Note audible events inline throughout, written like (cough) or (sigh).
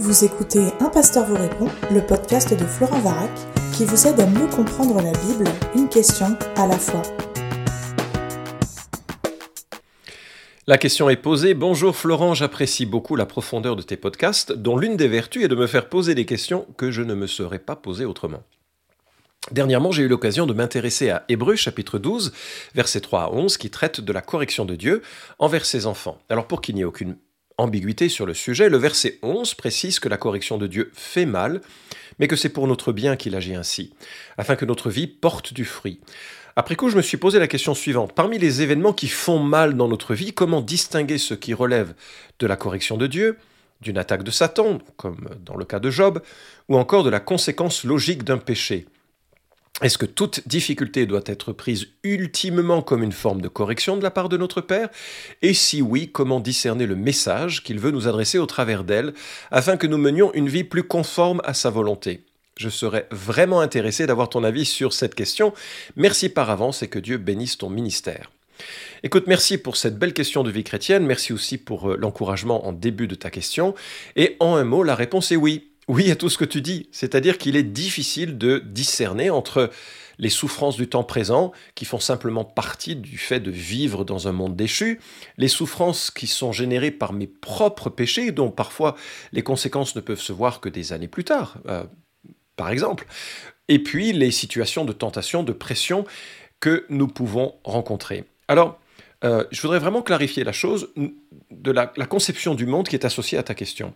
Vous écoutez Un pasteur vous répond, le podcast de Florent Varac, qui vous aide à mieux comprendre la Bible, une question à la fois. La question est posée. Bonjour Florent, j'apprécie beaucoup la profondeur de tes podcasts, dont l'une des vertus est de me faire poser des questions que je ne me serais pas posées autrement. Dernièrement, j'ai eu l'occasion de m'intéresser à Hébreu chapitre 12, versets 3 à 11, qui traite de la correction de Dieu envers ses enfants. Alors pour qu'il n'y ait aucune ambiguïté sur le sujet, le verset 11 précise que la correction de Dieu fait mal, mais que c'est pour notre bien qu'il agit ainsi, afin que notre vie porte du fruit. Après coup, je me suis posé la question suivante. Parmi les événements qui font mal dans notre vie, comment distinguer ce qui relève de la correction de Dieu, d'une attaque de Satan, comme dans le cas de Job, ou encore de la conséquence logique d'un péché? Est-ce que toute difficulté doit être prise ultimement comme une forme de correction de la part de notre Père? Et si oui, comment discerner le message qu'il veut nous adresser au travers d'elle, afin que nous menions une vie plus conforme à sa volonté? Je serais vraiment intéressé d'avoir ton avis sur cette question. Merci par avance et que Dieu bénisse ton ministère. Écoute, merci pour cette belle question de vie chrétienne, merci aussi pour euh, l'encouragement en début de ta question. Et en un mot, la réponse est oui oui à tout ce que tu dis, c'est-à-dire qu'il est difficile de discerner entre les souffrances du temps présent, qui font simplement partie du fait de vivre dans un monde déchu, les souffrances qui sont générées par mes propres péchés, dont parfois les conséquences ne peuvent se voir que des années plus tard, euh, par exemple, et puis les situations de tentation, de pression que nous pouvons rencontrer. Alors, euh, je voudrais vraiment clarifier la chose de la conception du monde qui est associée à ta question.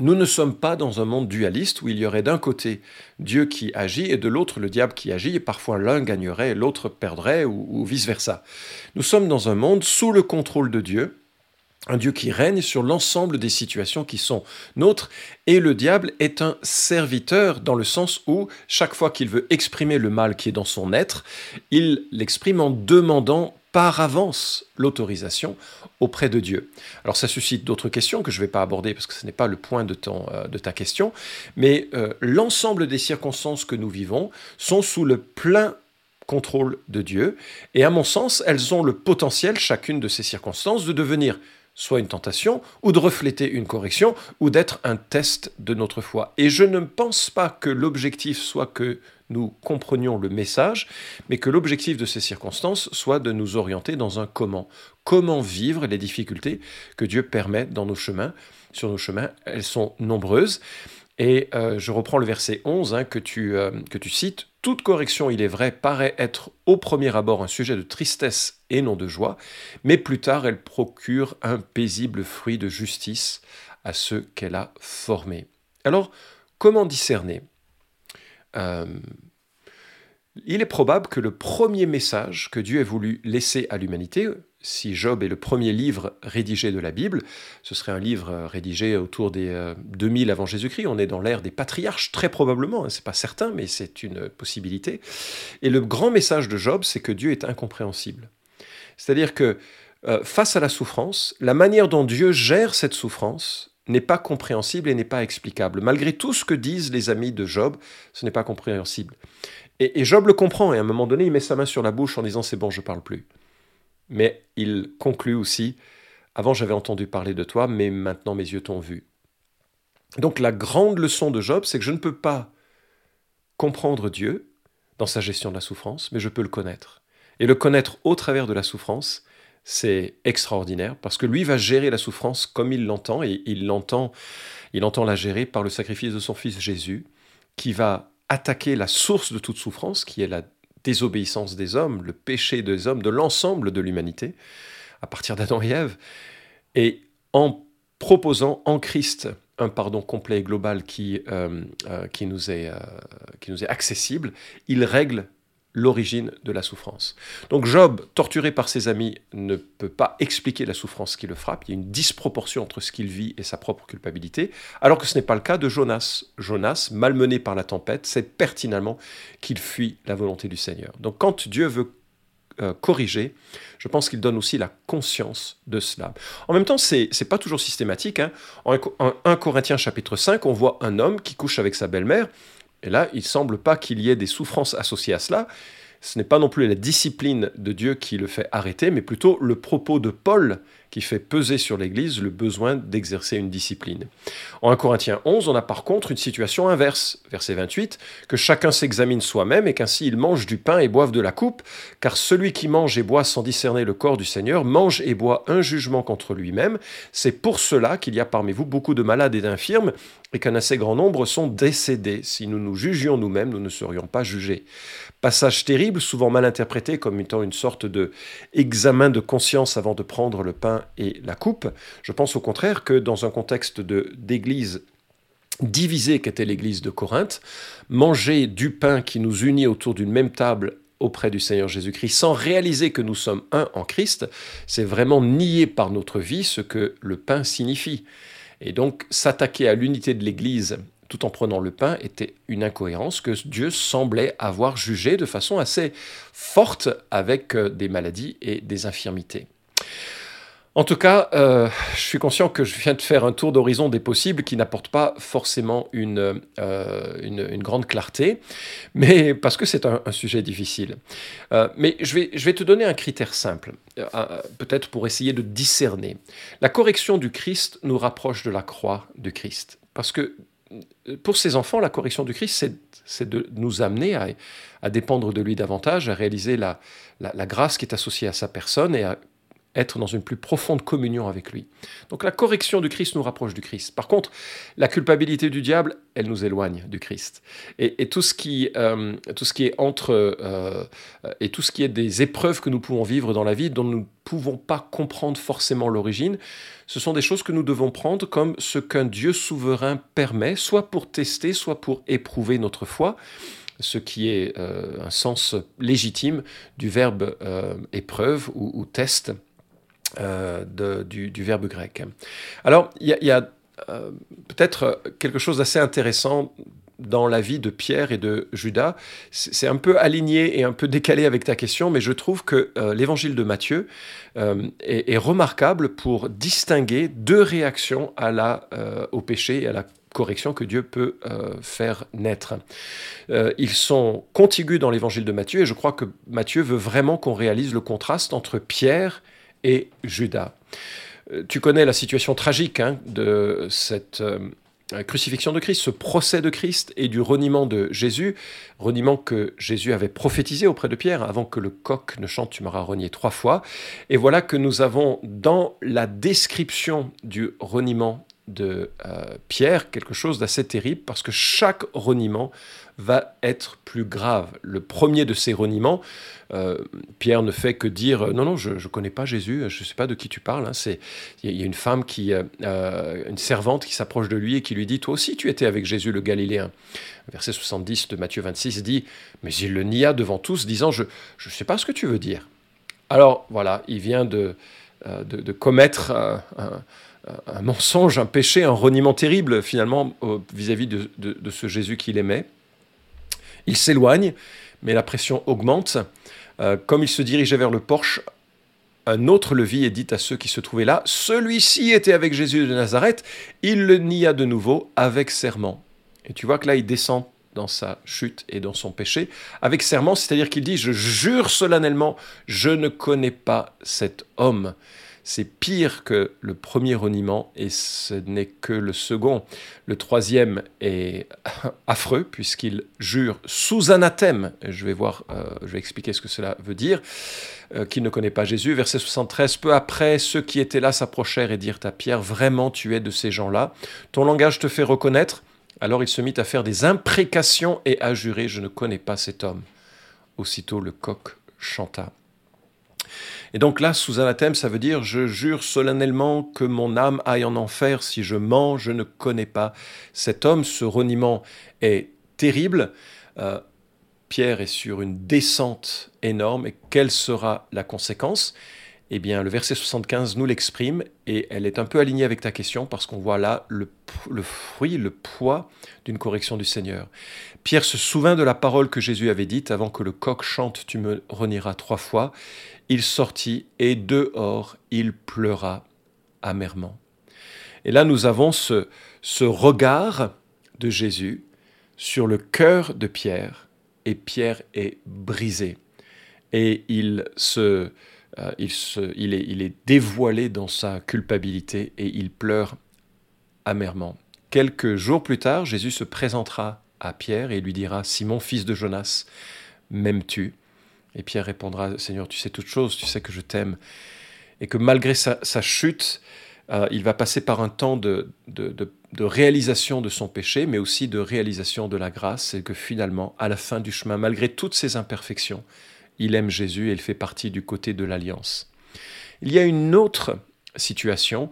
Nous ne sommes pas dans un monde dualiste où il y aurait d'un côté Dieu qui agit et de l'autre le diable qui agit, et parfois l'un gagnerait et l'autre perdrait, ou, vice-versa. Nous sommes dans un monde sous le contrôle de Dieu, un Dieu qui règne sur l'ensemble des situations qui sont nôtres, et le diable est un serviteur dans le sens où chaque fois qu'il veut exprimer le mal qui est dans son être, il l'exprime en demandant par avance l'autorisation auprès de Dieu. Alors ça suscite d'autres questions que je ne vais pas aborder parce que ce n'est pas le point de, euh, ta question, mais euh, l'ensemble des circonstances que nous vivons sont sous le plein contrôle de Dieu, et à mon sens, elles ont le potentiel, chacune de ces circonstances, de devenir soit une tentation, ou de refléter une correction, ou d'être un test de notre foi. Et je ne pense pas que l'objectif soit que nous comprenions le message, mais que l'objectif de ces circonstances soit de nous orienter dans un comment. Comment vivre les difficultés que Dieu permet dans nos chemins. Sur nos chemins, elles sont nombreuses. Et euh, je reprends le verset 11 hein, que, tu, euh, que tu cites. Toute correction, il est vrai, paraît être au premier abord un sujet de tristesse et non de joie, mais plus tard elle procure un paisible fruit de justice à ceux qu'elle a formés. Alors, comment discerner? Euh, il est probable que le premier message que Dieu ait voulu laisser à l'humanité, si Job est le premier livre rédigé de la Bible, ce serait un livre rédigé autour des 2000 euh, avant Jésus-Christ. On est dans l'ère des patriarches, très probablement. Hein, c'est pas certain, mais c'est une possibilité. Et le grand message de Job, c'est que Dieu est incompréhensible. C'est-à-dire que euh, face à la souffrance, la manière dont Dieu gère cette souffrance n'est pas compréhensible et n'est pas explicable. Malgré tout ce que disent les amis de Job, ce n'est pas compréhensible. Et, Job le comprend, et à un moment donné, il met sa main sur la bouche en disant c'est bon, je parle plus. Mais il conclut aussi avant j'avais entendu parler de toi, mais maintenant mes yeux t'ont vu. Donc la grande leçon de Job, c'est que je ne peux pas comprendre Dieu dans sa gestion de la souffrance, mais je peux le connaître. Et le connaître au travers de la souffrance, c'est extraordinaire parce que lui va gérer la souffrance comme il l'entend et il l'entend, il entend la gérer par le sacrifice de son fils Jésus qui va attaquer la source de toute souffrance, qui est la désobéissance des hommes, le péché des hommes, de l'ensemble de l'humanité, à partir d'Adam et Ève, et en proposant en Christ un pardon complet et global qui, euh, euh, euh, qui nous est accessible, il règle l'origine de la souffrance. Donc Job, torturé par ses amis, ne peut pas expliquer la souffrance qui le frappe. Il y a une disproportion entre ce qu'il vit et sa propre culpabilité, alors que ce n'est pas le cas de Jonas. Jonas, malmené par la tempête, sait pertinemment qu'il fuit la volonté du Seigneur. Donc quand Dieu veut euh, corriger, je pense qu'il donne aussi la conscience de cela. En même temps, c'est n'est pas toujours systématique. Hein. En 1 Corinthiens chapitre 5, on voit un homme qui couche avec sa belle-mère, et là, il semble pas qu'il y ait des souffrances associées à cela. Ce n'est pas non plus la discipline de Dieu qui le fait arrêter, mais plutôt le propos de Paul qui fait peser sur l'Église le besoin d'exercer une discipline. En 1 Corinthiens 11, on a par contre une situation inverse, verset 28, que chacun s'examine soi-même et qu'ainsi il mange du pain et boive de la coupe, car celui qui mange et boit sans discerner le corps du Seigneur mange et boit un jugement contre lui-même. C'est pour cela qu'il y a parmi vous beaucoup de malades et d'infirmes, et qu'un assez grand nombre sont décédés. Si nous nous jugions nous-mêmes, nous ne serions pas jugés. Passage terrible, souvent mal interprété comme étant une sorte de examen de conscience avant de prendre le pain et la coupe. Je pense au contraire que dans un contexte d'église divisée qu'était l'église de Corinthe, manger du pain qui nous unit autour d'une même table auprès du Seigneur Jésus-Christ sans réaliser que nous sommes un en Christ, c'est vraiment nier par notre vie ce que le pain signifie. Et donc s'attaquer à l'unité de l'Église tout en prenant le pain était une incohérence que Dieu semblait avoir jugée de façon assez forte avec euh, des maladies et des infirmités. En tout cas, euh, je suis conscient que je viens de faire un tour d'horizon des possibles qui n'apporte pas forcément une, euh, une, grande clarté, mais parce que c'est un, sujet difficile. Euh, mais je vais, je vais te donner un critère simple, peut-être pour essayer de discerner. La correction du Christ nous rapproche de la croix du Christ. Parce que pour ces enfants, la correction du Christ, c'est de nous amener à, à, dépendre de lui davantage, à réaliser la, la, la grâce qui est associée à sa personne et à être dans une plus profonde communion avec lui. Donc la correction du Christ nous rapproche du Christ. Par contre, la culpabilité du diable, elle nous éloigne du Christ. Et, tout, ce qui, euh, tout ce qui est entre euh, et tout ce qui est des épreuves que nous pouvons vivre dans la vie dont nous ne pouvons pas comprendre forcément l'origine, ce sont des choses que nous devons prendre comme ce qu'un Dieu souverain permet, soit pour tester, soit pour éprouver notre foi ce qui est euh, un sens légitime du verbe épreuve ou test euh, du, verbe grec. Alors, il y a, euh, peut-être quelque chose d'assez intéressant dans la vie de Pierre et de Judas. C'est un peu aligné et un peu décalé avec ta question, mais je trouve que euh, l'évangile de Matthieu est, remarquable pour distinguer deux réactions à la, au péché et à la correction que Dieu peut faire naître. ils sont contigus dans l'évangile de Matthieu et je crois que Matthieu veut vraiment qu'on réalise le contraste entre Pierre et Judas. Euh, tu connais la situation tragique hein, de cette euh, crucifixion de Christ, ce procès de Christ et du reniement de Jésus, reniement que Jésus avait prophétisé auprès de Pierre avant que le coq ne chante Tu m'auras renié trois fois. Et voilà que nous avons dans la description du reniement de euh, Pierre quelque chose d'assez terrible parce que chaque reniement va être plus grave. Le premier de ces reniements, euh, Pierre ne fait que dire euh, non non je ne connais pas Jésus, je ne sais pas de qui tu parles. Hein. Il y, a une femme qui, une servante qui s'approche de lui et qui lui dit toi aussi tu étais avec Jésus le Galiléen. Verset 70 de Matthieu 26 dit mais il le nia devant tous disant je ne sais pas ce que tu veux dire. Alors voilà il vient de de, commettre un mensonge, un péché, un reniement terrible finalement vis-à-vis de, ce Jésus qu'il aimait. Il s'éloigne, mais la pression augmente. Euh, comme il se dirigeait vers le porche, un autre le vit et dit à ceux qui se trouvaient là, Celui-ci était avec Jésus de Nazareth, il le nia de nouveau avec serment. Et tu vois que là, il descend dans sa chute et dans son péché, avec serment, c'est-à-dire qu'il dit, je jure solennellement, je ne connais pas cet homme c'est pire que le premier reniement et ce n'est que le second. Le troisième est (laughs) affreux puisqu'il jure sous anathème, je vais voir, euh, je vais expliquer ce que cela veut dire, euh, qu'il ne connaît pas Jésus. Verset 73, peu après, ceux qui étaient là s'approchèrent et dirent à Pierre, vraiment tu es de ces gens-là, ton langage te fait reconnaître. Alors il se mit à faire des imprécations et à jurer, je ne connais pas cet homme. Aussitôt le coq chanta. Et donc là, sous anathème, ça veut dire je jure solennellement que mon âme aille en enfer si je mens, je ne connais pas cet homme. Ce reniement est terrible. Euh, Pierre est sur une descente énorme. Et quelle sera la conséquence? Eh bien, le verset 75 nous l'exprime et elle est un peu alignée avec ta question parce qu'on voit là le, fruit, le poids d'une correction du Seigneur. Pierre se souvint de la parole que Jésus avait dite avant que le coq chante, tu me renieras trois fois. Il sortit et dehors il pleura amèrement. Et là nous avons ce, ce regard de Jésus sur le cœur de Pierre et Pierre est brisé et il se euh, il, est, il est dévoilé dans sa culpabilité et il pleure amèrement. Quelques jours plus tard, Jésus se présentera à Pierre et lui dira, Simon, fils de Jonas, m'aimes-tu? Et Pierre répondra, Seigneur, tu sais toutes choses, tu sais que je t'aime. Et que malgré sa, chute, euh, il va passer par un temps de, réalisation de son péché, mais aussi de réalisation de la grâce, et que finalement, à la fin du chemin, malgré toutes ses imperfections, il aime Jésus et il fait partie du côté de l'alliance. Il y a une autre situation,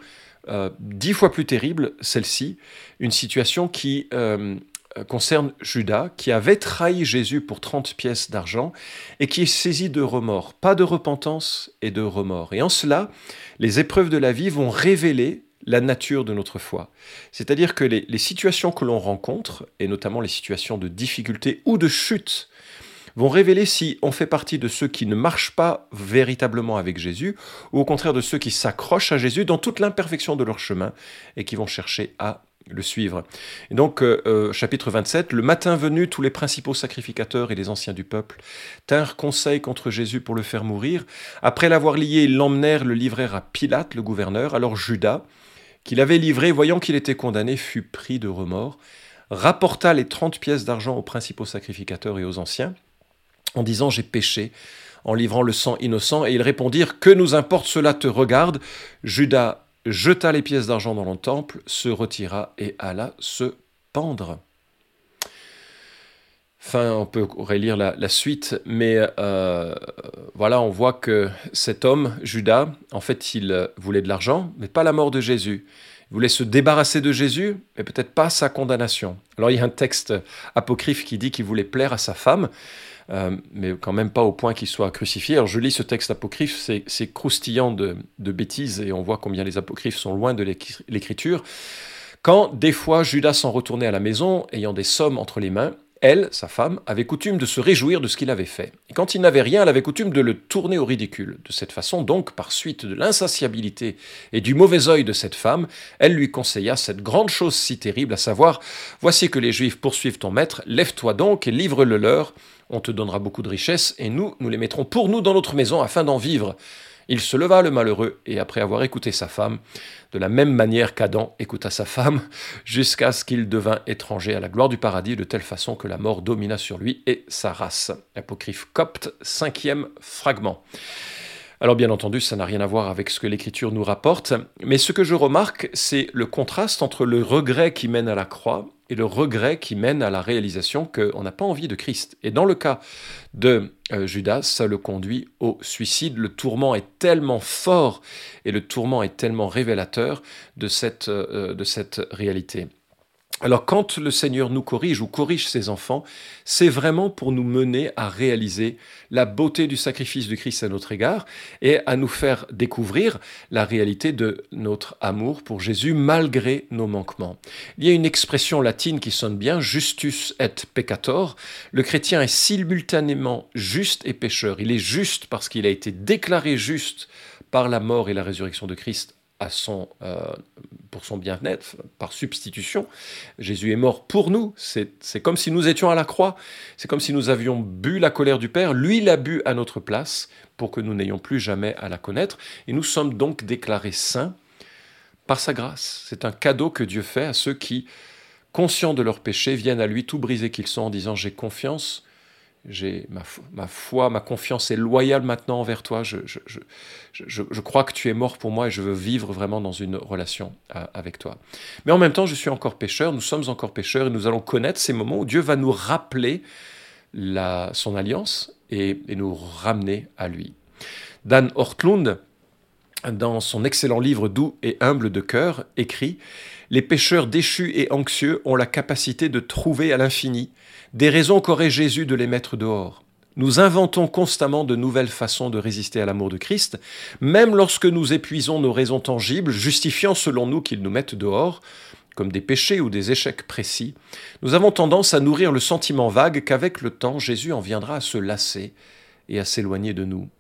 euh, dix fois plus terrible, celle-ci, une situation qui euh, concerne Judas, qui avait trahi Jésus pour 30 pièces d'argent et qui est saisi de remords, pas de repentance et de remords. Et en cela, les épreuves de la vie vont révéler la nature de notre foi. C'est-à-dire que les, les situations que l'on rencontre, et notamment les situations de difficulté ou de chute, vont révéler si on fait partie de ceux qui ne marchent pas véritablement avec Jésus, ou au contraire de ceux qui s'accrochent à Jésus dans toute l'imperfection de leur chemin et qui vont chercher à le suivre. Et donc, euh, euh, chapitre 27, le matin venu, tous les principaux sacrificateurs et les anciens du peuple tinrent conseil contre Jésus pour le faire mourir. Après l'avoir lié, ils l'emmenèrent, le livrèrent à Pilate, le gouverneur. Alors Judas, qui l'avait livré, voyant qu'il était condamné, fut pris de remords, rapporta les trente pièces d'argent aux principaux sacrificateurs et aux anciens, en disant J'ai péché en livrant le sang innocent, et ils répondirent Que nous importe cela te regarde Judas jeta les pièces d'argent dans le temple, se retira et alla se pendre. Enfin, on peut relire la, suite, mais euh, voilà, on voit que cet homme, Judas, en fait, il voulait de l'argent, mais pas la mort de Jésus. Il voulait se débarrasser de Jésus, mais peut-être pas sa condamnation. Alors il y a un texte apocryphe qui dit qu'il voulait plaire à sa femme, euh, mais quand même pas au point qu'il soit crucifié. Alors je lis ce texte apocryphe, c'est croustillant de, bêtises, et on voit combien les apocryphes sont loin de l'écriture. Quand des fois Judas s'en retournait à la maison, ayant des sommes entre les mains, elle, sa femme, avait coutume de se réjouir de ce qu'il avait fait. Et quand il n'avait rien, elle avait coutume de le tourner au ridicule. De cette façon, donc, par suite de l'insatiabilité et du mauvais œil de cette femme, elle lui conseilla cette grande chose si terrible, à savoir Voici que les Juifs poursuivent ton maître, lève-toi donc et livre-le leur, on te donnera beaucoup de richesses, et nous, nous les mettrons pour nous dans notre maison afin d'en vivre. Il se leva le malheureux, et après avoir écouté sa femme, de la même manière qu'Adam écouta sa femme, (laughs) jusqu'à ce qu'il devint étranger à la gloire du paradis, de telle façon que la mort domina sur lui et sa race. Apocryphe copte, cinquième fragment. Alors bien entendu, ça n'a rien à voir avec ce que l'Écriture nous rapporte, mais ce que je remarque, c'est le contraste entre le regret qui mène à la croix et le regret qui mène à la réalisation qu'on n'a pas envie de Christ. Et dans le cas de euh, Judas, ça le conduit au suicide. Le tourment est tellement fort et le tourment est tellement révélateur de cette, euh, de cette réalité. Alors quand le Seigneur nous corrige ou corrige ses enfants, c'est vraiment pour nous mener à réaliser la beauté du sacrifice du Christ à notre égard et à nous faire découvrir la réalité de notre amour pour Jésus malgré nos manquements. Il y a une expression latine qui sonne bien, justus et peccator. Le chrétien est simultanément juste et pécheur. Il est juste parce qu'il a été déclaré juste par la mort et la résurrection de Christ euh, pour son bien-être, par substitution. Jésus est mort pour nous. C'est comme si nous étions à la croix. C'est comme si nous avions bu la colère du Père. Lui l'a bu à notre place pour que nous n'ayons plus jamais à la connaître. Et nous sommes donc déclarés saints par sa grâce. C'est un cadeau que Dieu fait à ceux qui, conscients de leurs péchés, viennent à lui tout brisés qu'ils sont en disant j'ai confiance j'ai ma, foi, ma confiance est loyale maintenant envers toi. Je, crois que tu es mort pour moi et je veux vivre vraiment dans une relation euh, avec toi. Mais en même temps, je suis encore pécheur, nous sommes encore pécheurs et nous allons connaître ces moments où Dieu va nous rappeler son alliance et, et nous ramener à lui. Dan Hortlund, dans son excellent livre Doux et humble de cœur, écrit Les pécheurs déchus et anxieux ont la capacité de trouver à l'infini des raisons qu'aurait Jésus de les mettre dehors. Nous inventons constamment de nouvelles façons de résister à l'amour de Christ, même lorsque nous épuisons nos raisons tangibles, justifiant selon nous qu'ils nous mettent dehors, comme des péchés ou des échecs précis, nous avons tendance à nourrir le sentiment vague qu'avec le temps, Jésus en viendra à se lasser et à s'éloigner de nous.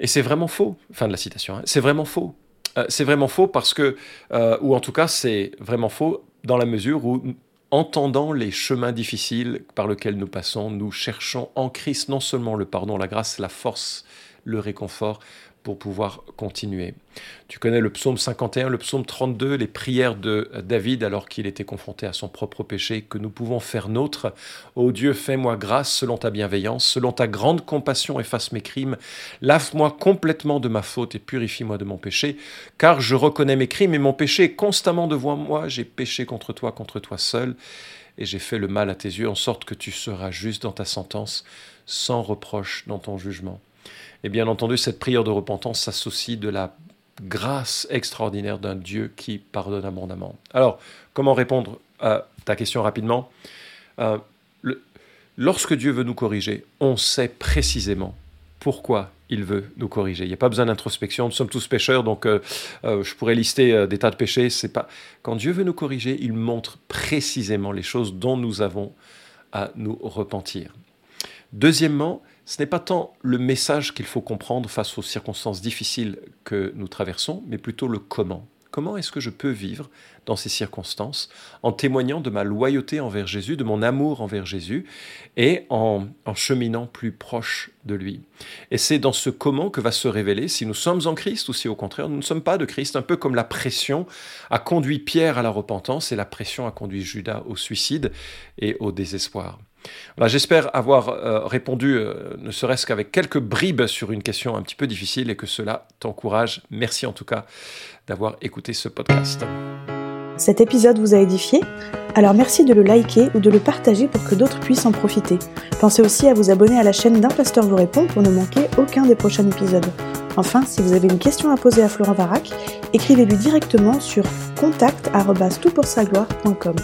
Et c'est vraiment faux, fin de la citation, hein. c'est vraiment faux. Euh, c'est vraiment faux parce que, euh, ou en tout cas c'est vraiment faux dans la mesure où entendant les chemins difficiles par lesquels nous passons, nous cherchons en Christ non seulement le pardon, la grâce, la force, le réconfort pour pouvoir continuer. Tu connais le psaume 51, le psaume 32, les prières de David alors qu'il était confronté à son propre péché, que nous pouvons faire nôtre. Ô Dieu, fais-moi grâce selon ta bienveillance, selon ta grande compassion, efface mes crimes, lave-moi complètement de ma faute et purifie-moi de mon péché, car je reconnais mes crimes et mon péché est constamment devant moi, j'ai péché contre toi, contre toi seul, et j'ai fait le mal à tes yeux, en sorte que tu seras juste dans ta sentence, sans reproche dans ton jugement. Et bien entendu, cette prière de repentance s'associe de la grâce extraordinaire d'un Dieu qui pardonne abondamment. Alors, comment répondre à ta question rapidement euh, Lorsque Dieu veut nous corriger, on sait précisément pourquoi il veut nous corriger. Il n'y a pas besoin d'introspection, nous sommes tous pécheurs, donc euh, euh, je pourrais lister des tas de péchés. C'est pas quand Dieu veut nous corriger, il montre précisément les choses dont nous avons à nous repentir. Deuxièmement, ce n'est pas tant le message qu'il faut comprendre face aux circonstances difficiles que nous traversons, mais plutôt le comment. Comment est-ce que je peux vivre dans ces circonstances en témoignant de ma loyauté envers Jésus, de mon amour envers Jésus et en, en cheminant plus proche de lui? Et c'est dans ce comment que va se révéler si nous sommes en Christ ou si au contraire nous ne sommes pas de Christ, un peu comme la pression a conduit Pierre à la repentance et la pression a conduit Judas au suicide et au désespoir. J'espère avoir euh, répondu, euh, ne serait-ce qu'avec quelques bribes sur une question un petit peu difficile et que cela t'encourage. Merci en tout cas d'avoir écouté ce podcast. Cet épisode vous a édifié? Alors merci de le liker ou de le partager pour que d'autres puissent en profiter. Pensez aussi à vous abonner à la chaîne d'un pasteur vous répond pour ne manquer aucun des prochains épisodes. Enfin, si vous avez une question à poser à Florent Varac, écrivez-lui directement sur contact.toutpoursagloire.com.